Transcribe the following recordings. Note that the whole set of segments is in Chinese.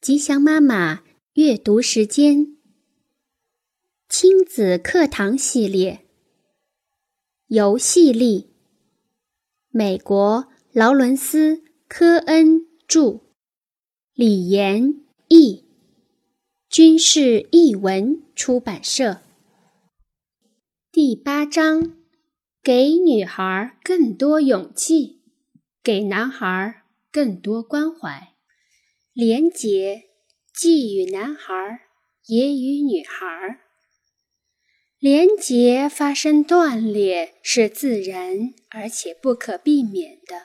吉祥妈妈阅读时间，亲子课堂系列，游戏力，美国劳伦斯·科恩著，李延译，军事译文出版社。第八章，给女孩更多勇气，给男孩更多关怀。廉洁既与男孩，也与女孩。廉洁发生断裂是自然而且不可避免的。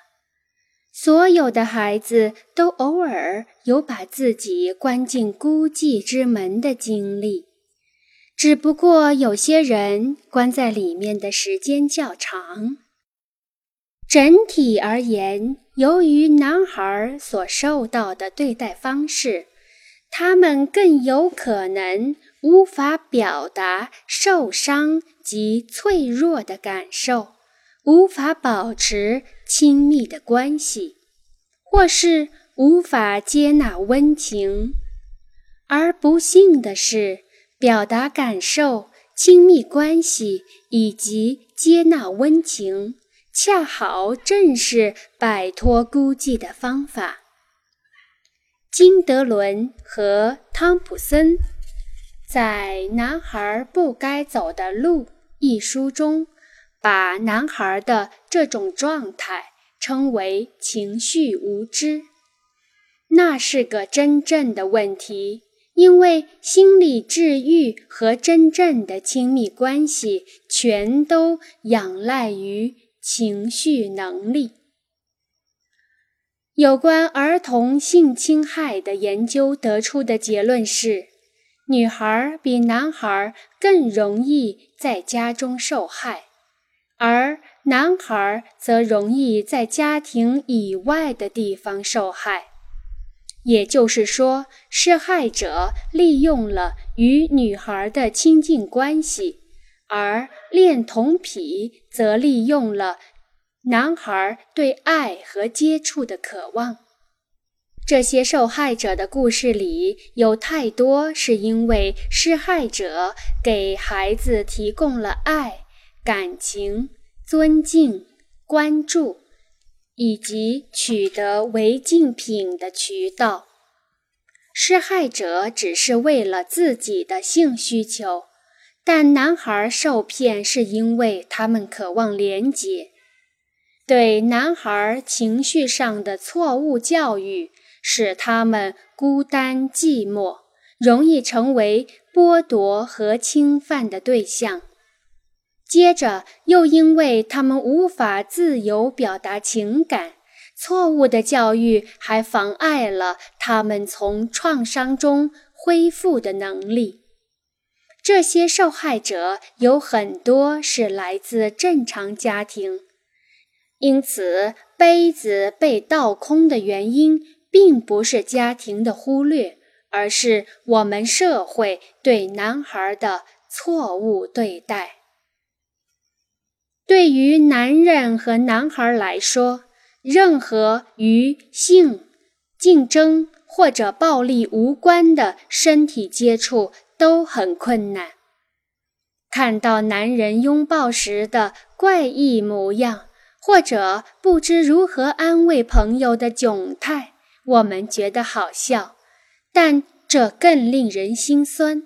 所有的孩子都偶尔有把自己关进孤寂之门的经历，只不过有些人关在里面的时间较长。整体而言。由于男孩所受到的对待方式，他们更有可能无法表达受伤及脆弱的感受，无法保持亲密的关系，或是无法接纳温情。而不幸的是，表达感受、亲密关系以及接纳温情。恰好正是摆脱孤寂的方法。金德伦和汤普森在《男孩不该走的路》一书中，把男孩的这种状态称为情绪无知。那是个真正的问题，因为心理治愈和真正的亲密关系全都仰赖于。情绪能力。有关儿童性侵害的研究得出的结论是：女孩比男孩更容易在家中受害，而男孩则容易在家庭以外的地方受害。也就是说，施害者利用了与女孩的亲近关系。而恋童癖则利用了男孩对爱和接触的渴望。这些受害者的故事里有太多是因为施害者给孩子提供了爱、感情、尊敬、关注，以及取得违禁品的渠道。施害者只是为了自己的性需求。但男孩受骗是因为他们渴望连结，对男孩情绪上的错误教育使他们孤单寂寞，容易成为剥夺和侵犯的对象。接着又因为他们无法自由表达情感，错误的教育还妨碍了他们从创伤中恢复的能力。这些受害者有很多是来自正常家庭，因此杯子被倒空的原因并不是家庭的忽略，而是我们社会对男孩的错误对待。对于男人和男孩来说，任何与性、竞争或者暴力无关的身体接触。都很困难。看到男人拥抱时的怪异模样，或者不知如何安慰朋友的窘态，我们觉得好笑，但这更令人心酸。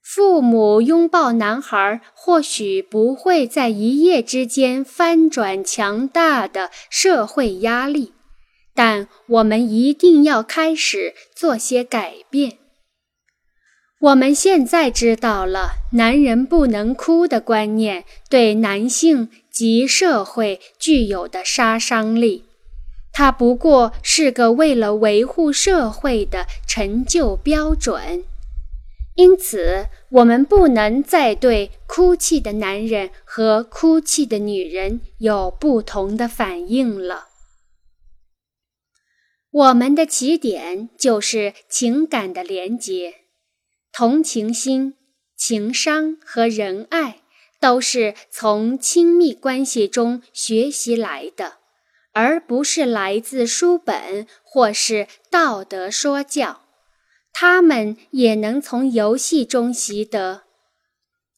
父母拥抱男孩，或许不会在一夜之间翻转强大的社会压力，但我们一定要开始做些改变。我们现在知道了“男人不能哭”的观念对男性及社会具有的杀伤力。它不过是个为了维护社会的陈旧标准。因此，我们不能再对哭泣的男人和哭泣的女人有不同的反应了。我们的起点就是情感的连结。同情心、情商和仁爱都是从亲密关系中学习来的，而不是来自书本或是道德说教。他们也能从游戏中习得。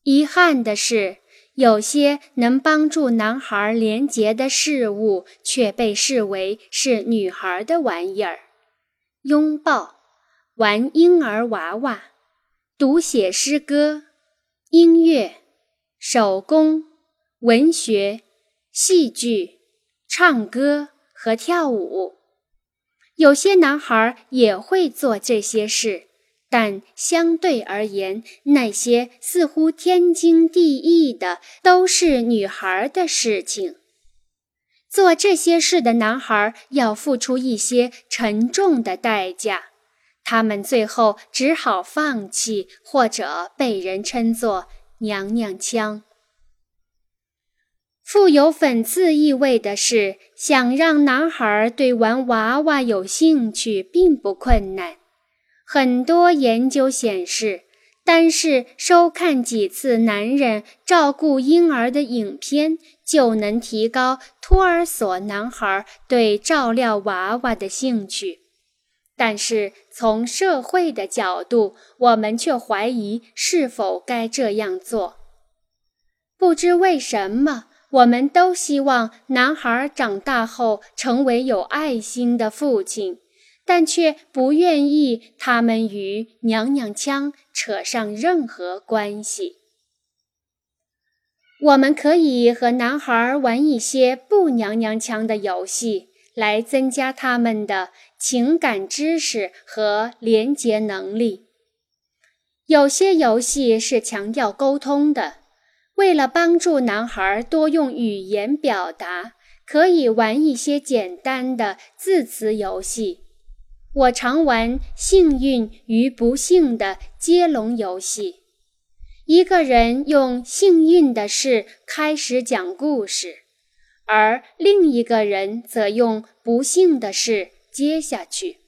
遗憾的是，有些能帮助男孩联结的事物却被视为是女孩的玩意儿：拥抱、玩婴儿娃娃、读写诗歌、音乐、手工、文学、戏剧、唱歌和跳舞。有些男孩也会做这些事。但相对而言，那些似乎天经地义的都是女孩的事情。做这些事的男孩要付出一些沉重的代价，他们最后只好放弃，或者被人称作“娘娘腔”。富有讽刺意味的是，想让男孩对玩娃娃有兴趣并不困难。很多研究显示，单是收看几次男人照顾婴儿的影片，就能提高托儿所男孩对照料娃娃的兴趣。但是从社会的角度，我们却怀疑是否该这样做。不知为什么，我们都希望男孩长大后成为有爱心的父亲。但却不愿意他们与娘娘腔扯上任何关系。我们可以和男孩玩一些不娘娘腔的游戏，来增加他们的情感知识和连结能力。有些游戏是强调沟通的，为了帮助男孩多用语言表达，可以玩一些简单的字词游戏。我常玩幸运与不幸的接龙游戏，一个人用幸运的事开始讲故事，而另一个人则用不幸的事接下去，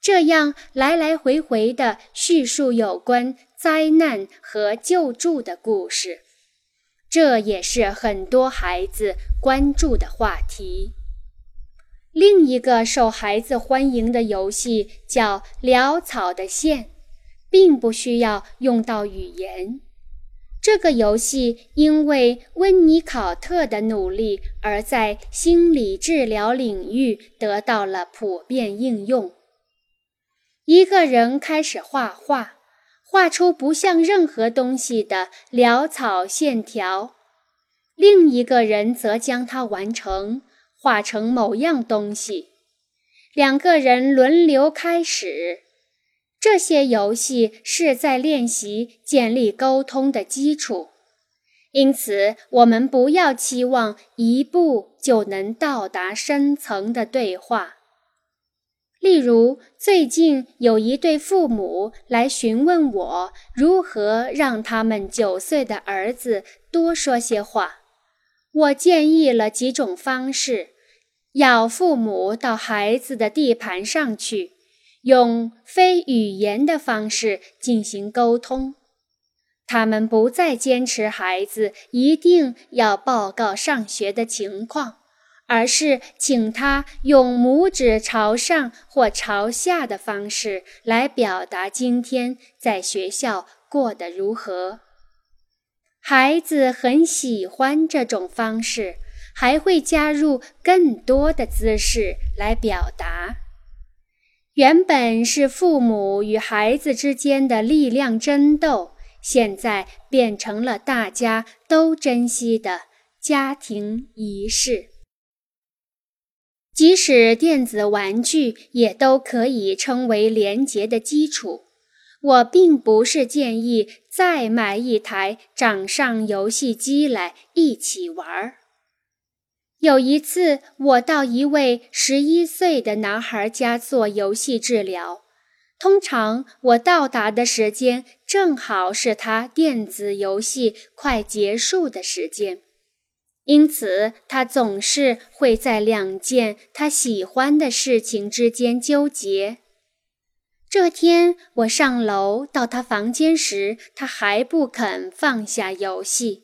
这样来来回回地叙述有关灾难和救助的故事。这也是很多孩子关注的话题。另一个受孩子欢迎的游戏叫潦草的线，并不需要用到语言。这个游戏因为温尼考特的努力而在心理治疗领域得到了普遍应用。一个人开始画画，画出不像任何东西的潦草线条，另一个人则将它完成。画成某样东西，两个人轮流开始。这些游戏是在练习建立沟通的基础，因此我们不要期望一步就能到达深层的对话。例如，最近有一对父母来询问我如何让他们九岁的儿子多说些话，我建议了几种方式。要父母到孩子的地盘上去，用非语言的方式进行沟通。他们不再坚持孩子一定要报告上学的情况，而是请他用拇指朝上或朝下的方式来表达今天在学校过得如何。孩子很喜欢这种方式。还会加入更多的姿势来表达。原本是父母与孩子之间的力量争斗，现在变成了大家都珍惜的家庭仪式。即使电子玩具也都可以称为连结的基础。我并不是建议再买一台掌上游戏机来一起玩儿。有一次，我到一位十一岁的男孩家做游戏治疗。通常我到达的时间正好是他电子游戏快结束的时间，因此他总是会在两件他喜欢的事情之间纠结。这天我上楼到他房间时，他还不肯放下游戏。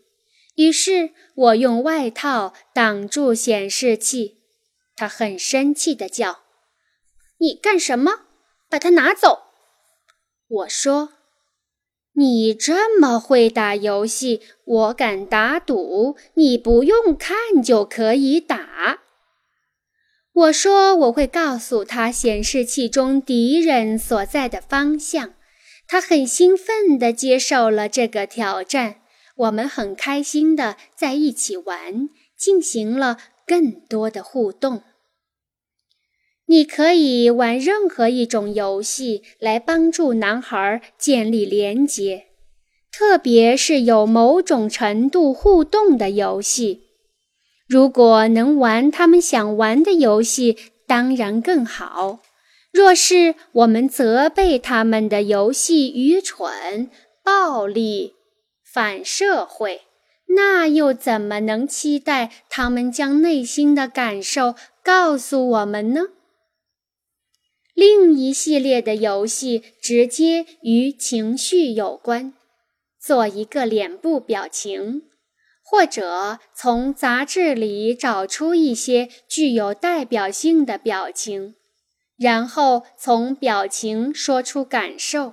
于是我用外套挡住显示器，他很生气地叫：“你干什么？把它拿走！”我说：“你这么会打游戏，我敢打赌，你不用看就可以打。”我说：“我会告诉他显示器中敌人所在的方向。”他很兴奋地接受了这个挑战。我们很开心地在一起玩，进行了更多的互动。你可以玩任何一种游戏来帮助男孩建立连结，特别是有某种程度互动的游戏。如果能玩他们想玩的游戏，当然更好。若是我们责备他们的游戏愚蠢、暴力、反社会，那又怎么能期待他们将内心的感受告诉我们呢？另一系列的游戏直接与情绪有关，做一个脸部表情，或者从杂志里找出一些具有代表性的表情，然后从表情说出感受，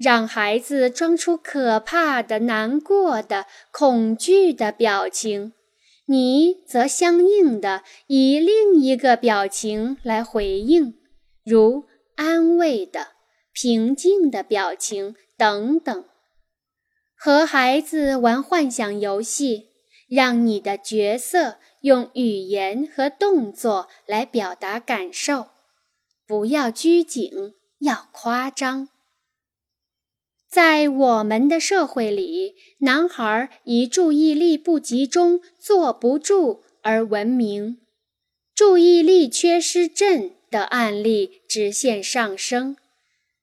让孩子装出可怕的、难过的、恐惧的表情，你则相应的以另一个表情来回应。如安慰的、平静的表情等等，和孩子玩幻想游戏，让你的角色用语言和动作来表达感受，不要拘谨，要夸张。在我们的社会里，男孩以注意力不集中、坐不住而闻名，注意力缺失症。的案例直线上升，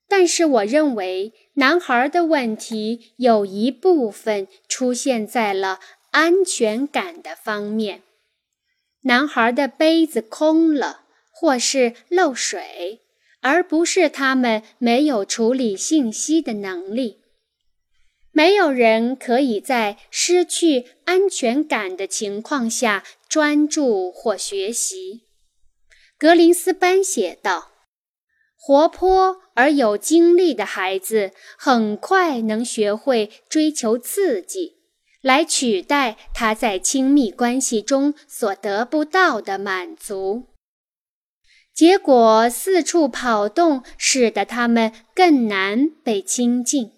但是我认为男孩的问题有一部分出现在了安全感的方面。男孩的杯子空了，或是漏水，而不是他们没有处理信息的能力。没有人可以在失去安全感的情况下专注或学习。格林斯潘写道：“活泼而有精力的孩子很快能学会追求刺激，来取代他在亲密关系中所得不到的满足。结果，四处跑动使得他们更难被亲近。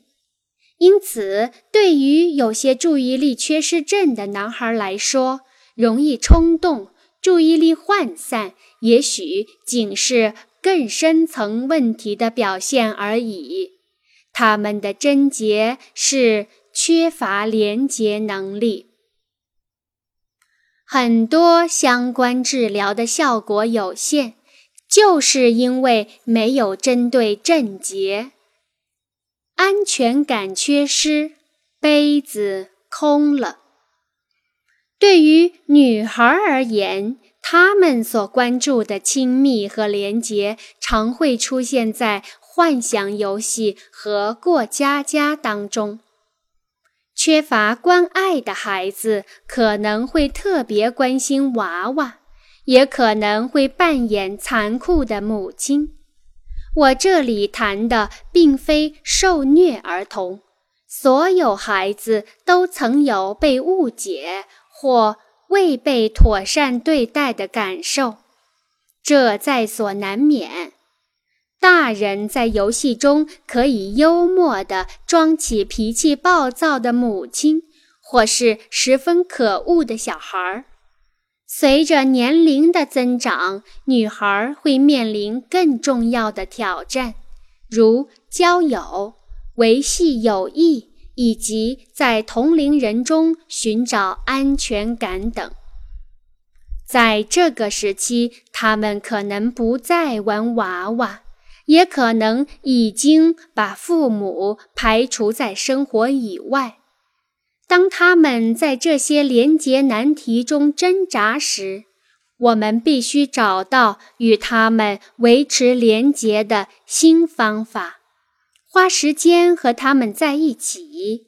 因此，对于有些注意力缺失症的男孩来说，容易冲动。”注意力涣散，也许仅是更深层问题的表现而已。他们的症结是缺乏连结能力。很多相关治疗的效果有限，就是因为没有针对症结。安全感缺失，杯子空了。对于女孩而言，她们所关注的亲密和连结常会出现在幻想游戏和过家家当中。缺乏关爱的孩子可能会特别关心娃娃，也可能会扮演残酷的母亲。我这里谈的并非受虐儿童，所有孩子都曾有被误解。或未被妥善对待的感受，这在所难免。大人在游戏中可以幽默地装起脾气暴躁的母亲，或是十分可恶的小孩儿。随着年龄的增长，女孩会面临更重要的挑战，如交友、维系友谊。以及在同龄人中寻找安全感等。在这个时期，他们可能不再玩娃娃，也可能已经把父母排除在生活以外。当他们在这些连结难题中挣扎时，我们必须找到与他们维持连结的新方法。花时间和他们在一起，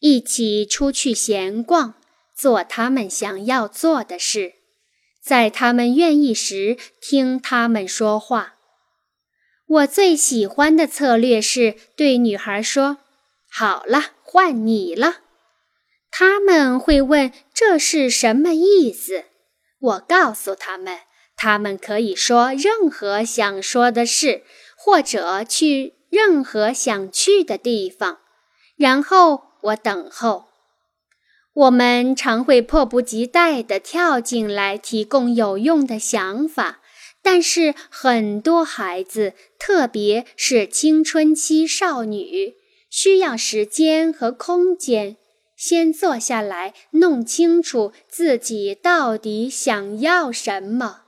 一起出去闲逛，做他们想要做的事，在他们愿意时听他们说话。我最喜欢的策略是对女孩说：“好了，换你了。”他们会问这是什么意思。我告诉他们，他们可以说任何想说的事，或者去任何想去的地方。然后我等候。我们常会迫不及待地跳进来，提供有用的想法。但是很多孩子，特别是青春期少女，需要时间和空间，先坐下来弄清楚自己到底想要什么。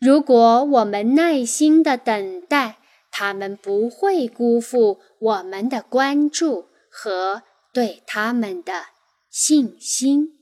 如果我们耐心的等待，他们不会辜负我们的关注和对他们的信心。